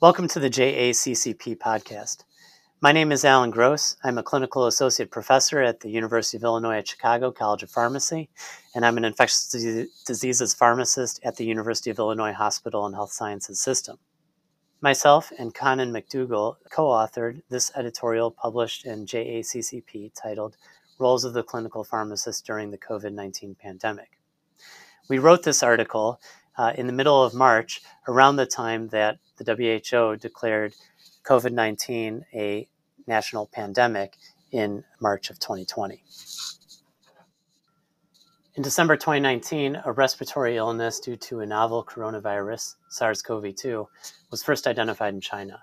Welcome to the JACCP podcast. My name is Alan Gross. I'm a clinical associate professor at the University of Illinois at Chicago College of Pharmacy, and I'm an infectious diseases pharmacist at the University of Illinois Hospital and Health Sciences System. Myself and Conan MacDougall co authored this editorial published in JACCP titled Roles of the Clinical Pharmacist During the COVID 19 Pandemic. We wrote this article uh, in the middle of March, around the time that the WHO declared COVID 19 a national pandemic in March of 2020. In December 2019, a respiratory illness due to a novel coronavirus, SARS CoV 2, was first identified in China.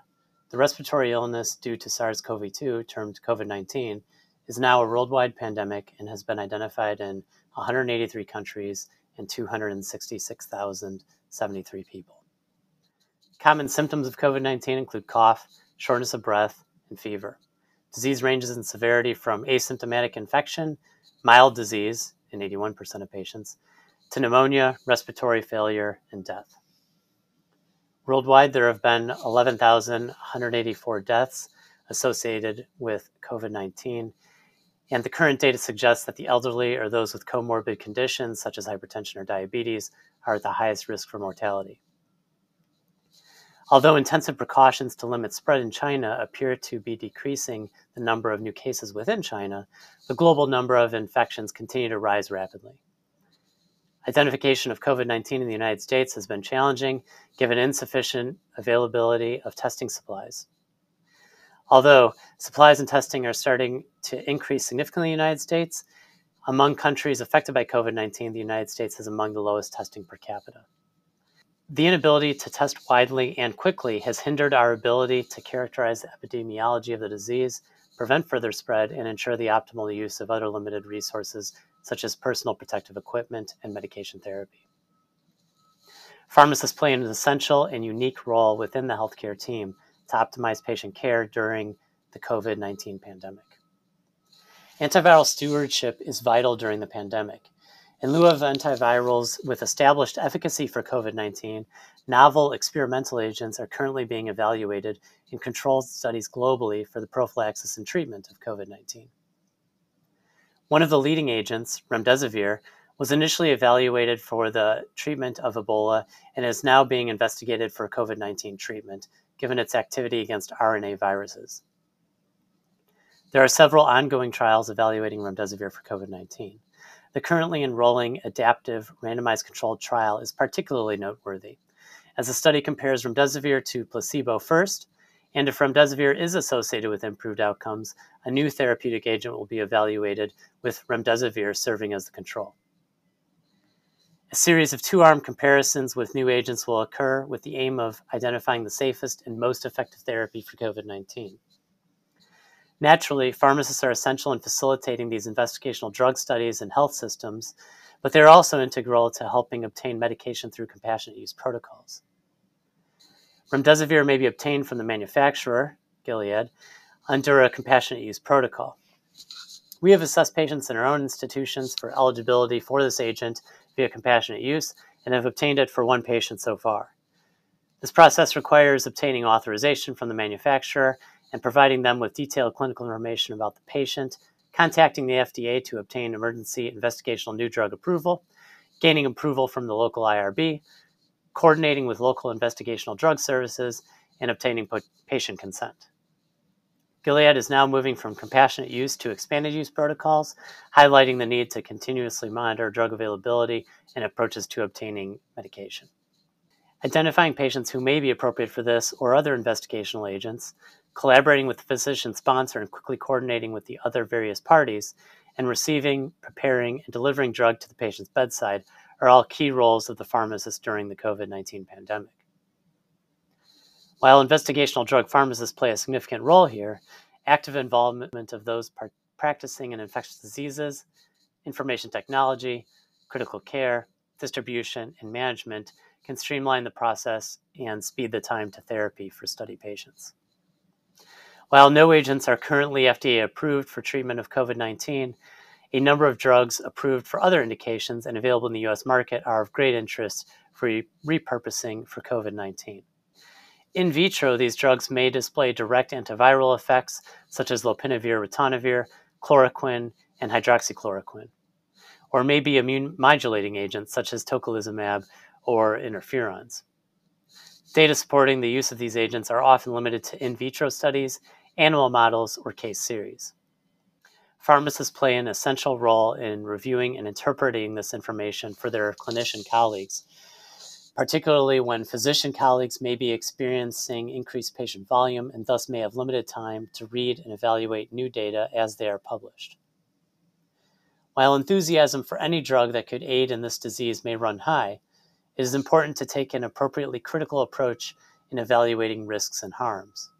The respiratory illness due to SARS CoV 2, termed COVID 19, is now a worldwide pandemic and has been identified in 183 countries and 266,073 people. Common symptoms of COVID 19 include cough, shortness of breath, and fever. Disease ranges in severity from asymptomatic infection, mild disease in 81% of patients, to pneumonia, respiratory failure, and death. Worldwide, there have been 11,184 deaths associated with COVID 19, and the current data suggests that the elderly or those with comorbid conditions such as hypertension or diabetes are at the highest risk for mortality. Although intensive precautions to limit spread in China appear to be decreasing the number of new cases within China, the global number of infections continue to rise rapidly. Identification of COVID 19 in the United States has been challenging given insufficient availability of testing supplies. Although supplies and testing are starting to increase significantly in the United States, among countries affected by COVID 19, the United States is among the lowest testing per capita. The inability to test widely and quickly has hindered our ability to characterize the epidemiology of the disease, prevent further spread, and ensure the optimal use of other limited resources such as personal protective equipment and medication therapy. Pharmacists play an essential and unique role within the healthcare team to optimize patient care during the COVID 19 pandemic. Antiviral stewardship is vital during the pandemic. In lieu of antivirals with established efficacy for COVID 19, novel experimental agents are currently being evaluated in controlled studies globally for the prophylaxis and treatment of COVID 19. One of the leading agents, remdesivir, was initially evaluated for the treatment of Ebola and is now being investigated for COVID 19 treatment, given its activity against RNA viruses. There are several ongoing trials evaluating remdesivir for COVID 19. The currently enrolling adaptive randomized controlled trial is particularly noteworthy, as the study compares remdesivir to placebo first, and if remdesivir is associated with improved outcomes, a new therapeutic agent will be evaluated with remdesivir serving as the control. A series of two arm comparisons with new agents will occur with the aim of identifying the safest and most effective therapy for COVID 19. Naturally, pharmacists are essential in facilitating these investigational drug studies and health systems, but they're also integral to helping obtain medication through compassionate use protocols. Remdesivir may be obtained from the manufacturer, Gilead, under a compassionate use protocol. We have assessed patients in our own institutions for eligibility for this agent via compassionate use and have obtained it for one patient so far. This process requires obtaining authorization from the manufacturer and providing them with detailed clinical information about the patient, contacting the FDA to obtain emergency investigational new drug approval, gaining approval from the local IRB, coordinating with local investigational drug services, and obtaining patient consent. Gilead is now moving from compassionate use to expanded use protocols, highlighting the need to continuously monitor drug availability and approaches to obtaining medication. Identifying patients who may be appropriate for this or other investigational agents, collaborating with the physician sponsor and quickly coordinating with the other various parties, and receiving, preparing, and delivering drug to the patient's bedside are all key roles of the pharmacist during the COVID 19 pandemic. While investigational drug pharmacists play a significant role here, active involvement of those par- practicing in infectious diseases, information technology, critical care, distribution, and management can streamline the process and speed the time to therapy for study patients. While no agents are currently FDA approved for treatment of COVID 19, a number of drugs approved for other indications and available in the US market are of great interest for repurposing for COVID 19. In vitro, these drugs may display direct antiviral effects, such as lopinavir, ritonavir, chloroquine, and hydroxychloroquine, or may be immune modulating agents, such as tocilizumab or interferons. Data supporting the use of these agents are often limited to in vitro studies, animal models, or case series. Pharmacists play an essential role in reviewing and interpreting this information for their clinician colleagues, particularly when physician colleagues may be experiencing increased patient volume and thus may have limited time to read and evaluate new data as they are published. While enthusiasm for any drug that could aid in this disease may run high, it is important to take an appropriately critical approach in evaluating risks and harms.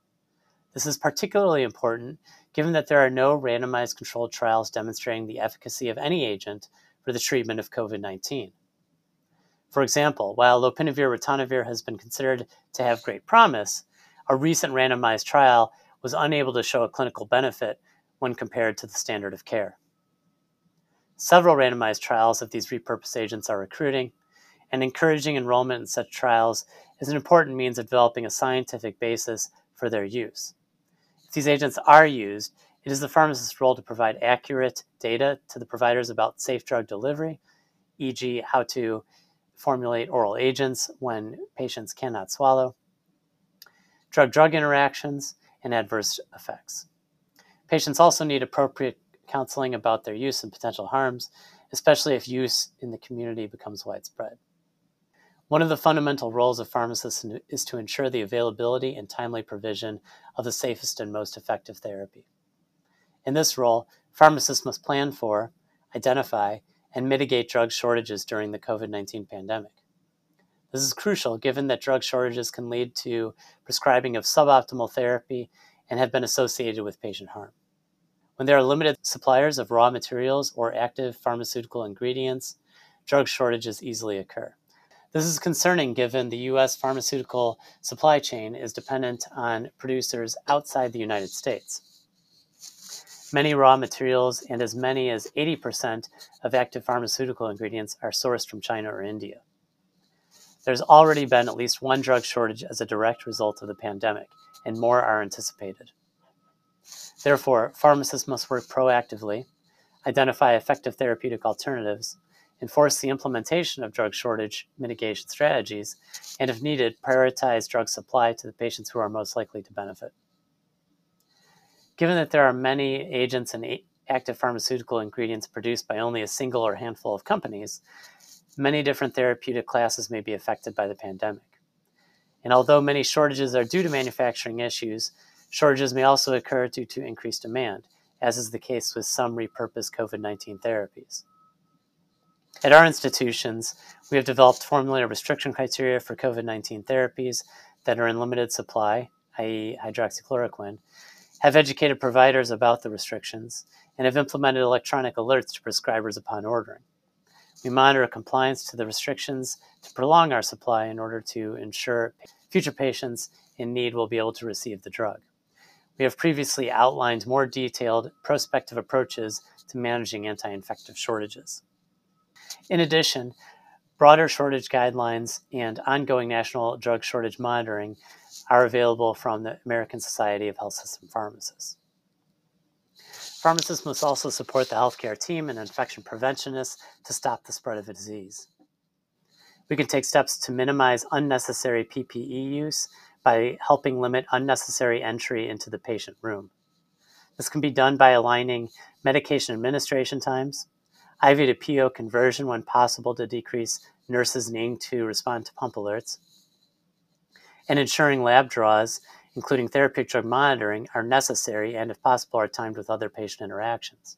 This is particularly important given that there are no randomized controlled trials demonstrating the efficacy of any agent for the treatment of COVID 19. For example, while lopinavir ritonavir has been considered to have great promise, a recent randomized trial was unable to show a clinical benefit when compared to the standard of care. Several randomized trials of these repurposed agents are recruiting, and encouraging enrollment in such trials is an important means of developing a scientific basis for their use. If these agents are used, it is the pharmacist's role to provide accurate data to the providers about safe drug delivery, e.g., how to formulate oral agents when patients cannot swallow, drug drug interactions, and adverse effects. Patients also need appropriate counseling about their use and potential harms, especially if use in the community becomes widespread. One of the fundamental roles of pharmacists is to ensure the availability and timely provision of the safest and most effective therapy. In this role, pharmacists must plan for, identify, and mitigate drug shortages during the COVID 19 pandemic. This is crucial given that drug shortages can lead to prescribing of suboptimal therapy and have been associated with patient harm. When there are limited suppliers of raw materials or active pharmaceutical ingredients, drug shortages easily occur. This is concerning given the U.S. pharmaceutical supply chain is dependent on producers outside the United States. Many raw materials and as many as 80% of active pharmaceutical ingredients are sourced from China or India. There's already been at least one drug shortage as a direct result of the pandemic, and more are anticipated. Therefore, pharmacists must work proactively, identify effective therapeutic alternatives, enforce the implementation of drug shortage mitigation strategies, and if needed, prioritize drug supply to the patients who are most likely to benefit. Given that there are many agents and active pharmaceutical ingredients produced by only a single or handful of companies, many different therapeutic classes may be affected by the pandemic. And although many shortages are due to manufacturing issues, shortages may also occur due to increased demand, as is the case with some repurposed COVID 19 therapies. At our institutions, we have developed formulary restriction criteria for COVID 19 therapies that are in limited supply, i.e., hydroxychloroquine, have educated providers about the restrictions, and have implemented electronic alerts to prescribers upon ordering. We monitor compliance to the restrictions to prolong our supply in order to ensure future patients in need will be able to receive the drug. We have previously outlined more detailed prospective approaches to managing anti infective shortages. In addition, broader shortage guidelines and ongoing national drug shortage monitoring are available from the American Society of Health System Pharmacists. Pharmacists must also support the healthcare team and infection preventionists to stop the spread of a disease. We can take steps to minimize unnecessary PPE use by helping limit unnecessary entry into the patient room. This can be done by aligning medication administration times, IV to PO conversion when possible to decrease nurses needing to respond to pump alerts, and ensuring lab draws, including therapeutic drug monitoring, are necessary and, if possible, are timed with other patient interactions.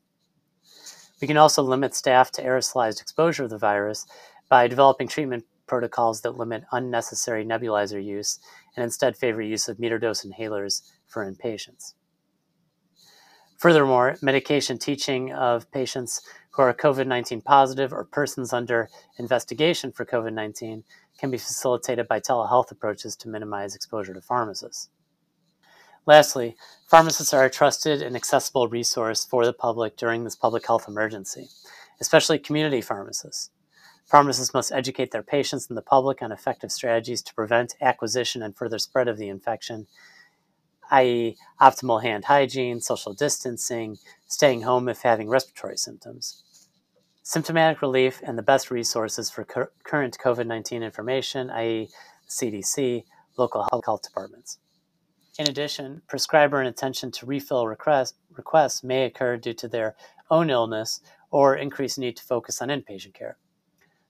We can also limit staff to aerosolized exposure of the virus by developing treatment protocols that limit unnecessary nebulizer use and instead favor use of meter dose inhalers for inpatients. Furthermore, medication teaching of patients who are COVID 19 positive or persons under investigation for COVID 19 can be facilitated by telehealth approaches to minimize exposure to pharmacists. Lastly, pharmacists are a trusted and accessible resource for the public during this public health emergency, especially community pharmacists. Pharmacists must educate their patients and the public on effective strategies to prevent acquisition and further spread of the infection, i.e., optimal hand hygiene, social distancing, staying home if having respiratory symptoms. Symptomatic relief and the best resources for cur- current COVID 19 information, i.e., CDC, local health departments. In addition, prescriber inattention to refill request, requests may occur due to their own illness or increased need to focus on inpatient care.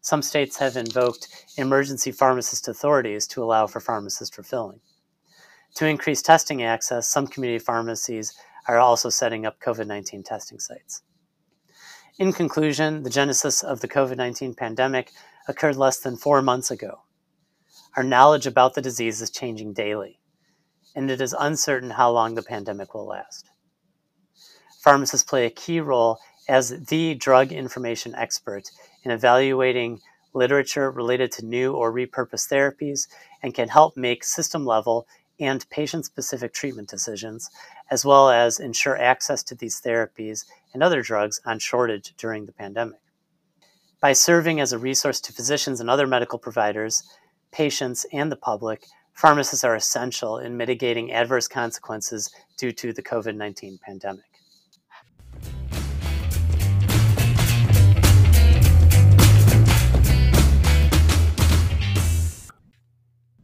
Some states have invoked emergency pharmacist authorities to allow for pharmacist refilling. To increase testing access, some community pharmacies are also setting up COVID 19 testing sites. In conclusion, the genesis of the COVID 19 pandemic occurred less than four months ago. Our knowledge about the disease is changing daily, and it is uncertain how long the pandemic will last. Pharmacists play a key role as the drug information expert in evaluating literature related to new or repurposed therapies and can help make system level and patient specific treatment decisions, as well as ensure access to these therapies and other drugs on shortage during the pandemic. By serving as a resource to physicians and other medical providers, patients, and the public, pharmacists are essential in mitigating adverse consequences due to the COVID 19 pandemic.